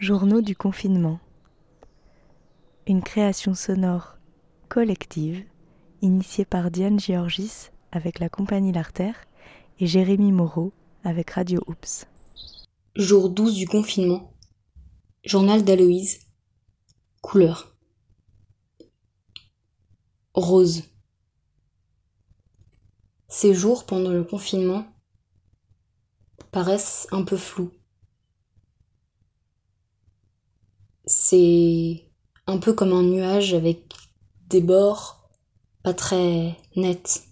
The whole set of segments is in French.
Journaux du confinement. Une création sonore collective initiée par Diane Georgis avec la compagnie L'Artère et Jérémy Moreau avec Radio Oops. Jour 12 du confinement. Journal d'Aloïse. Couleur. Rose. Ces jours pendant le confinement paraissent un peu flous. C'est un peu comme un nuage avec des bords pas très nets.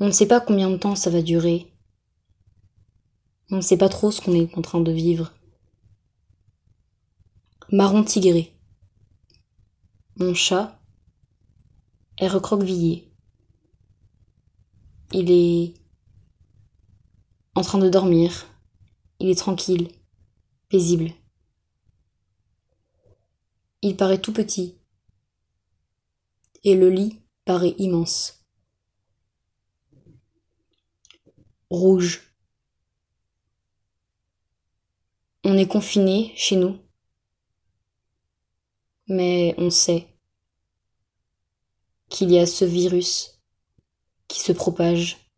On ne sait pas combien de temps ça va durer. On ne sait pas trop ce qu'on est en train de vivre. Marron tigré. Mon chat est recroquevillé. Il est en train de dormir. Il est tranquille, paisible. Il paraît tout petit. Et le lit paraît immense. Rouge. On est confiné chez nous. Mais on sait qu'il y a ce virus qui se propage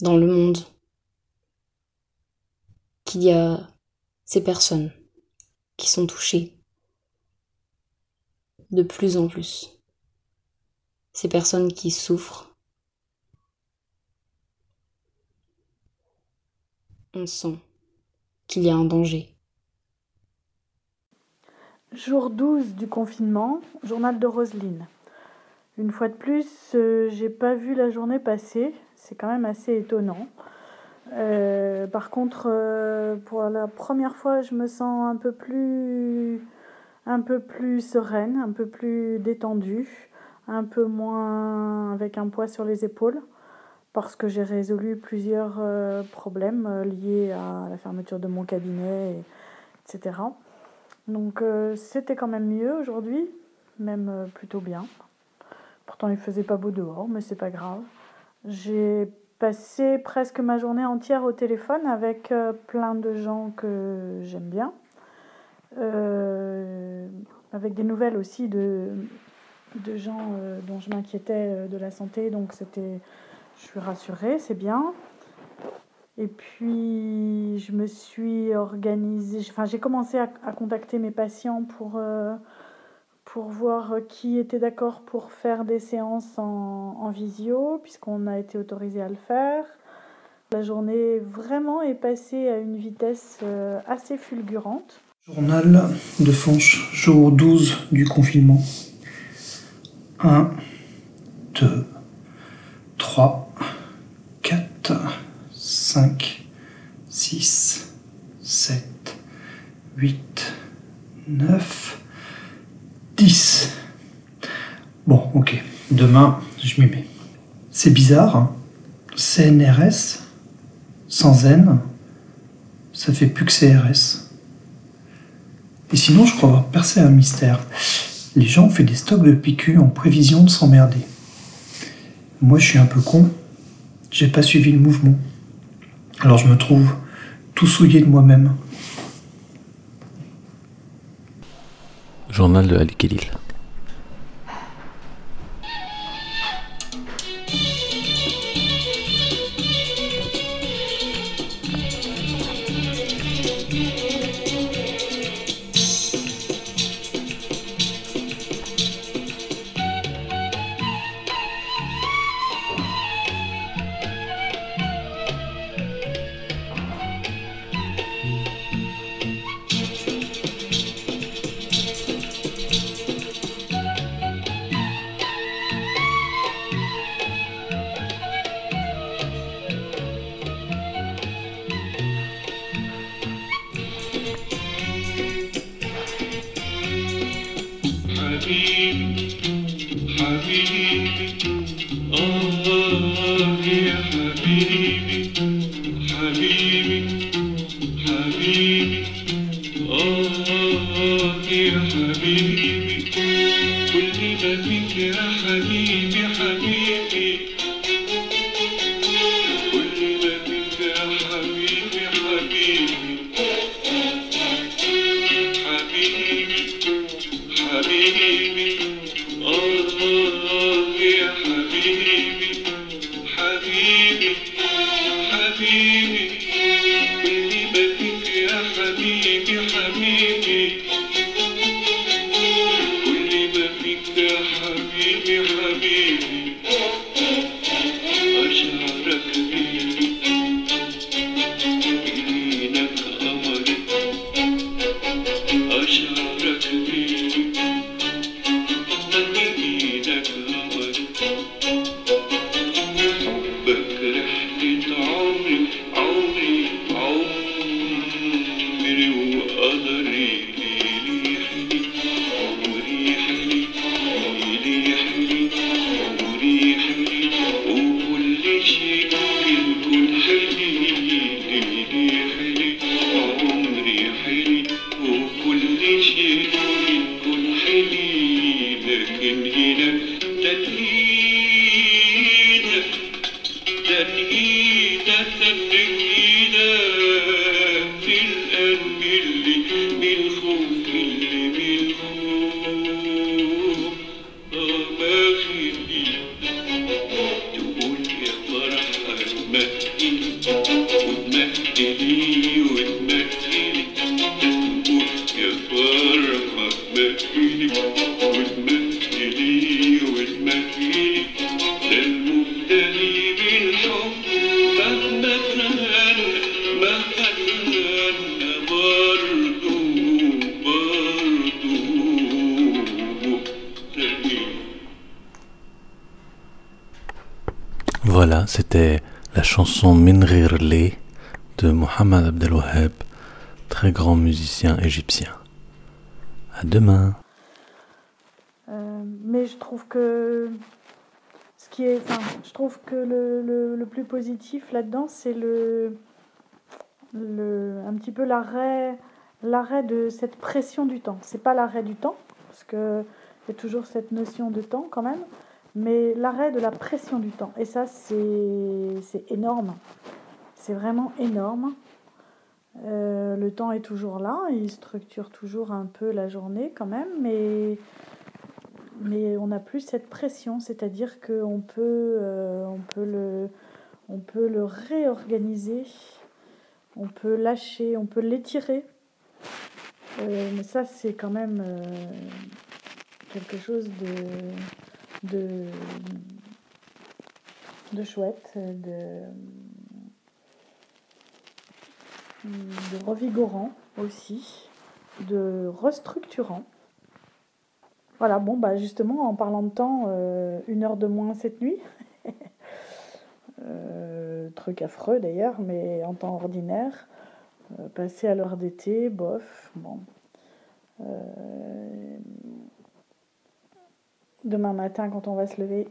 dans le monde, qu'il y a ces personnes qui sont touchées de plus en plus. Ces personnes qui souffrent, on sent qu'il y a un danger. Jour 12 du confinement, journal de Roselyne. Une fois de plus, euh, j'ai pas vu la journée passer. C'est quand même assez étonnant. Euh, par contre, euh, pour la première fois, je me sens un peu plus un peu plus sereine, un peu plus détendue, un peu moins avec un poids sur les épaules, parce que j'ai résolu plusieurs euh, problèmes euh, liés à la fermeture de mon cabinet, etc. Donc euh, c'était quand même mieux aujourd'hui, même plutôt bien. Pourtant il faisait pas beau dehors, mais c'est pas grave. J'ai passé presque ma journée entière au téléphone avec plein de gens que j'aime bien. Euh, avec des nouvelles aussi de, de gens euh, dont je m'inquiétais euh, de la santé, donc c'était, je suis rassurée, c'est bien. Et puis je me suis organisée, enfin j'ai commencé à, contacter mes patients pour, pour voir qui était d'accord pour faire des séances en, en visio, puisqu'on a été autorisé à le faire. La journée vraiment est passée à une vitesse assez fulgurante. Journal de Fonche, jour 12 du confinement. 1, 2, 3, 4, 5, 6, 7, 8, 9, 10. Bon, ok. Demain, je m'y mets. C'est bizarre. Hein CNRS sans N, ça fait plus que CRS. Et sinon, je crois avoir percé un mystère. Les gens ont fait des stocks de PQ en prévision de s'emmerder. Moi, je suis un peu con. J'ai pas suivi le mouvement. Alors je me trouve tout souillé de moi-même. Journal de Ali c'était la chanson Minrirle de Mohamed Abdelwaheb, très grand musicien égyptien. À demain. Euh, mais je trouve que ce qui est, je trouve que le, plus positif là-dedans, c'est le, un petit peu l'arrêt, l'arrêt de cette pression du temps. C'est pas l'arrêt du temps, parce que il y a toujours cette notion de temps quand même, mais l'arrêt de la pression du temps. Et ça, c'est, énorme. C'est vraiment énorme. Euh, le temps est toujours là, il structure toujours un peu la journée quand même, mais, mais on n'a plus cette pression, c'est-à-dire qu'on peut, euh, peut, le, peut le réorganiser, on peut lâcher, on peut l'étirer. Euh, mais ça, c'est quand même quelque chose de, de, chouette, de, de revigorant aussi, de restructurant. Voilà, bon, bah justement, en parlant de temps, euh, une heure de moins cette nuit. Euh, truc affreux d'ailleurs, mais en temps ordinaire. Euh, passer à l'heure d'été, bof, bon. Euh, demain matin, quand on va se lever,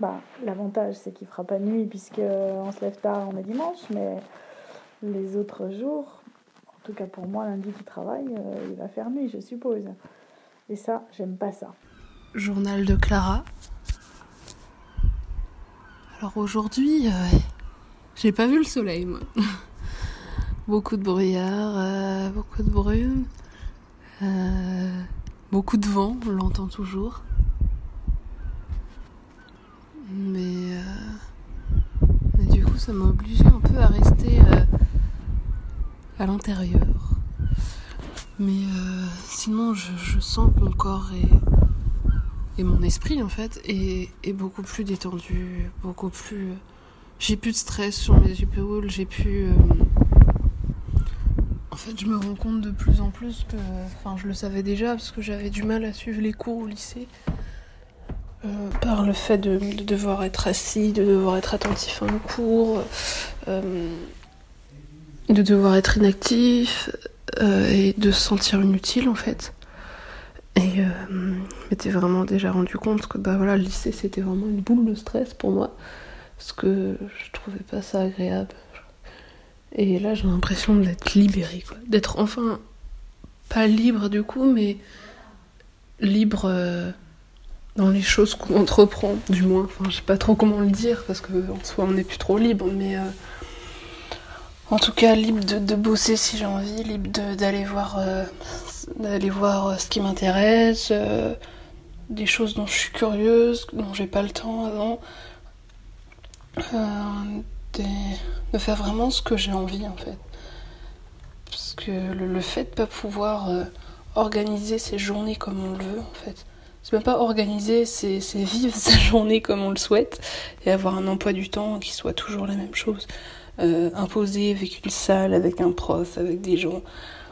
bah, l'avantage c'est qu'il fera pas nuit puisque on se lève tard, on est dimanche, mais les autres jours, en tout cas pour moi, lundi qui travaille, euh, il va faire nuit, je suppose. Et ça, j'aime pas ça. Journal de Clara. Alors aujourd'hui, euh, j'ai pas vu le soleil, moi. beaucoup de brouillard, euh, beaucoup de brume, euh, beaucoup de vent, on l'entend toujours. Mais, euh, mais du coup, ça m'a obligé un peu à rester euh, à l'intérieur. Mais euh, sinon, je, sens que mon corps est, et mon esprit en fait est, est beaucoup plus détendu, beaucoup plus. J'ai plus de stress sur mes épaules, j'ai plus. En fait, je me rends compte de plus en plus que. Enfin, je le savais déjà parce que j'avais du mal à suivre les cours au lycée. Euh, par le fait de, de devoir être assis, de devoir être attentif à un cours, euh, de devoir être inactif euh, et de se sentir inutile en fait. Et euh, m'étais vraiment déjà rendu compte que bah voilà, le lycée c'était vraiment une boule de stress pour moi parce que je trouvais pas ça agréable. Et là j'ai l'impression d'être libérée, d'être enfin pas libre du coup, mais libre dans les choses qu'on entreprend, du moins. Enfin, je sais pas trop comment le dire parce que en soi on n'est plus trop libre, mais euh, en tout cas libre de, bosser si j'ai envie, libre d'aller voir, euh, voir euh, ce qui m'intéresse, des choses dont je suis curieuse, dont j'ai pas le temps avant, de faire vraiment ce que j'ai envie en fait. Parce que le, le fait de pas pouvoir organiser ses journées comme on le veut en fait. C'est même pas organiser, c'est vivre sa journée comme on le souhaite et avoir un emploi du temps qui soit toujours la même chose. Euh, imposé avec une salle, avec un prof, avec des gens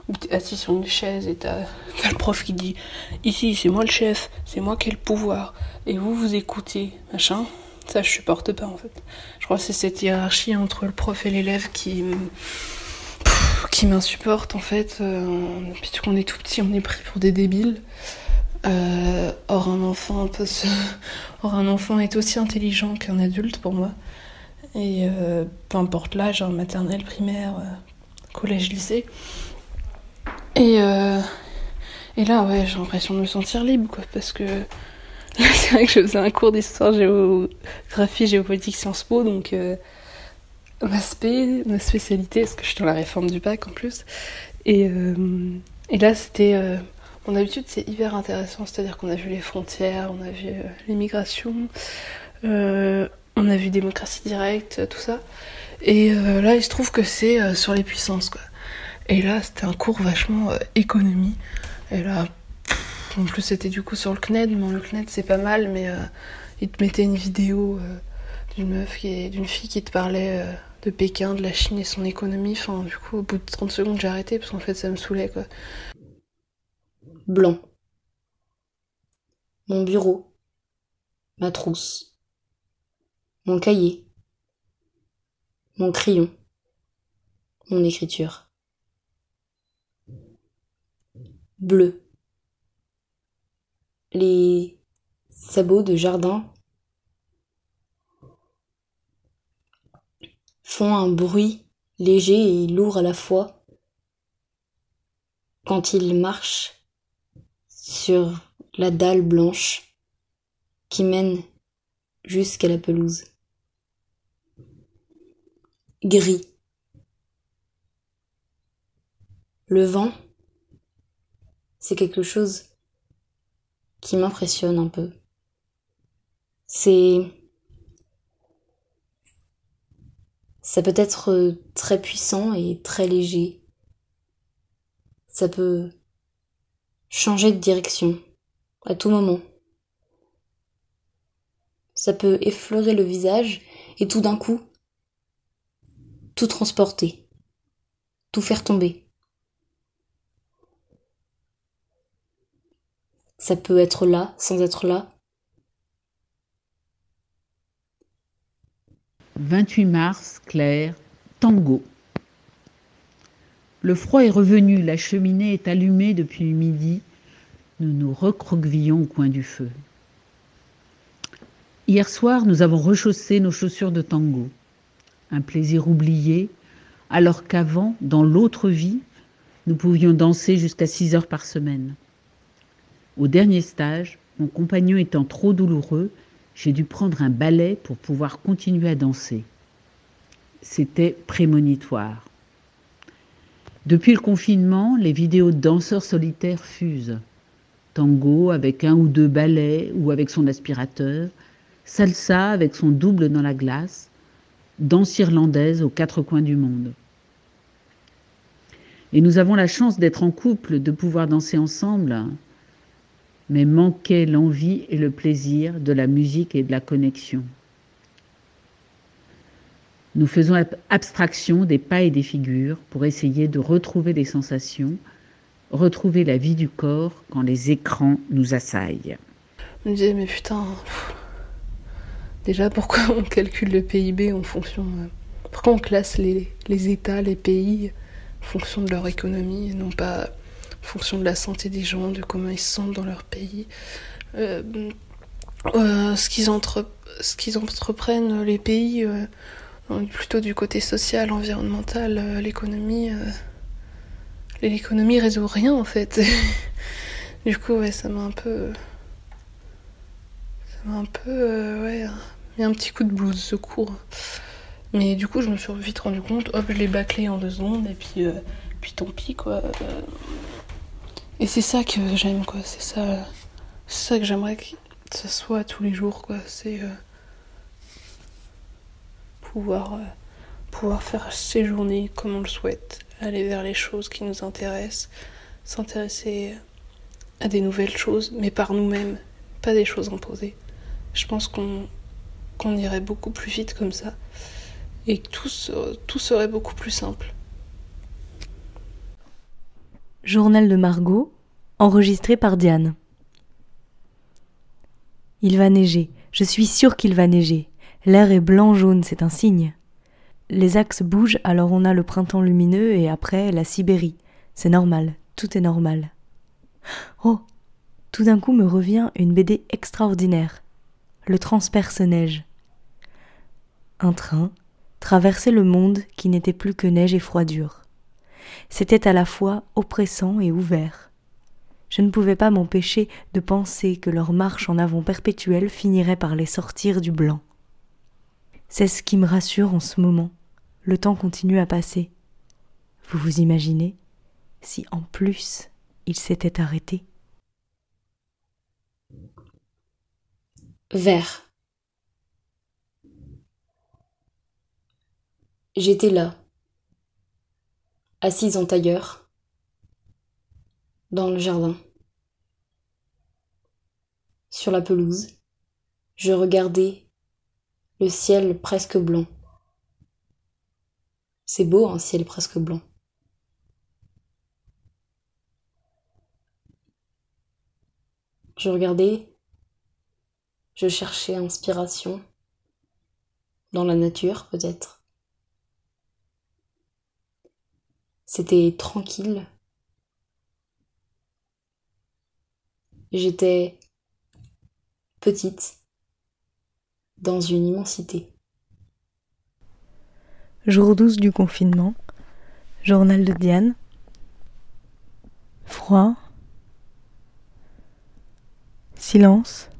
où t'es assis sur une chaise et t'as le prof qui dit ici c'est moi le chef, c'est moi qui ai le pouvoir et vous vous écoutez, machin. Ça je supporte pas en fait. Je crois que c'est cette hiérarchie entre le prof et l'élève qui qui m'insupporte en fait. Euh, depuis qu'on est tout petit, on est pris pour des débiles. Euh, or un enfant peut se... or un enfant est aussi intelligent qu'un adulte pour moi. Et euh, peu importe l'âge, hein, maternelle, primaire, euh, collège, lycée. Et, et là, ouais, j'ai l'impression de me sentir libre, quoi, parce que là, c'est vrai que je faisais un cours d'histoire, géographie, géopolitique, Sciences Po, donc ma ma spécialité, parce que je suis dans la réforme du bac en plus. Et, et là, c'était. Euh, mon habitude, c'est hyper intéressant, c'est-à-dire qu'on a vu les frontières, on a vu euh, l'immigration, euh, on a vu démocratie directe, tout ça. Et euh, là, il se trouve que c'est euh, sur les puissances, quoi. Et là, c'était un cours vachement euh, économie. Et là, en plus, c'était du coup sur le CNED. Bon, le CNED, c'est pas mal, mais euh, il te mettait une vidéo euh, d'une meuf, d'une fille qui te parlait euh, de Pékin, de la Chine et son économie. Enfin, du coup, au bout de 30 secondes, j'ai arrêté parce qu'en fait, ça me saoulait, quoi. Blanc. Mon bureau. Ma trousse. Mon cahier. mon crayon, mon écriture. Bleu. Les sabots de jardin font un bruit léger et lourd à la fois quand ils marchent sur la dalle blanche qui mène jusqu'à la pelouse. Gris. Le vent, c'est quelque chose qui m'impressionne un peu. C'est... Ça peut être très puissant et très léger. Ça peut changer de direction à tout moment. Ça peut effleurer le visage et tout d'un coup, tout transporter, tout faire tomber. Ça peut être là sans être là. 28 mars, Claire, Tango. Le froid est revenu, la cheminée est allumée depuis midi. Nous nous recroquevillons au coin du feu. Hier soir, nous avons rechaussé nos chaussures de tango. Un plaisir oublié, alors qu'avant, dans l'autre vie, nous pouvions danser jusqu'à 6 heures par semaine. Au dernier stage, mon compagnon étant trop douloureux, j'ai dû prendre un balai pour pouvoir continuer à danser. C'était prémonitoire. Depuis le confinement, les vidéos de danseurs solitaires fusent. Tango avec un ou deux ballets ou avec son aspirateur, salsa avec son double dans la glace, danse irlandaise aux quatre coins du monde. Et nous avons la chance d'être en couple, de pouvoir danser ensemble, mais manquait l'envie et le plaisir de la musique et de la connexion. Nous faisons abstraction des pas et des figures pour essayer de retrouver des sensations, retrouver la vie du corps quand les écrans nous assaillent. Je me disais, mais putain, déjà pourquoi on calcule le PIB en fonction. Euh, pourquoi on classe les, États, les pays en fonction de leur économie et non pas en fonction de la santé des gens, de comment ils se sentent dans leur pays euh, euh, ce qu'ils entreprennent, les pays plutôt du côté social, environnemental, euh, l'économie. Euh, l'économie résout rien en fait. du coup, ouais, ça m'a un peu. Ça m'a un peu. Euh, ouais, mis un petit coup de blues, secours. Mais du coup, je me suis vite rendu compte, hop, je l'ai bâclé en deux secondes, et puis, puis tant pis, quoi. Et c'est ça que j'aime, quoi. C'est ça, c'est ça que j'aimerais que ça soit tous les jours, quoi. C'est pouvoir, euh, pouvoir faire séjourner comme on le souhaite, aller vers les choses qui nous intéressent, s'intéresser à des nouvelles choses, mais par nous-mêmes, pas des choses imposées. Je pense qu'on irait beaucoup plus vite comme ça et que tout, tout serait beaucoup plus simple. Journal de Margot, enregistré par Diane. Il va neiger, je suis sûre qu'il va neiger. L'air est blanc-jaune, c'est un signe. Les axes bougent, alors on a le printemps lumineux et après la Sibérie. C'est normal, tout est normal. Oh Tout d'un coup me revient une BD extraordinaire. Le transperce-neige. Un train traversait le monde qui n'était plus que neige et froidure. C'était à la fois oppressant et ouvert. Je ne pouvais pas m'empêcher de penser que leur marche en avant perpétuelle finirait par les sortir du blanc. C'est ce qui me rassure en ce moment. Le temps continue à passer. Vous vous imaginez si en plus il s'était arrêté? Vert. J'étais là, assise en tailleur, dans le jardin. Sur la pelouse, je regardais le ciel presque blanc. C'est beau un ciel presque blanc. Je regardais, je cherchais inspiration dans la nature peut-être, C'était tranquille. J'étais petite dans une immensité. Jour 12 du confinement, journal de Diane. Froid. Silence.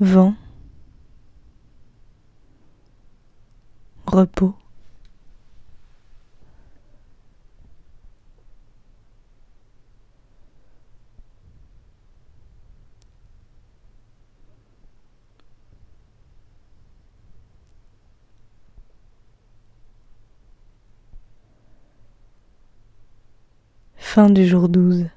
Vent. Repos. Fin du jour 12.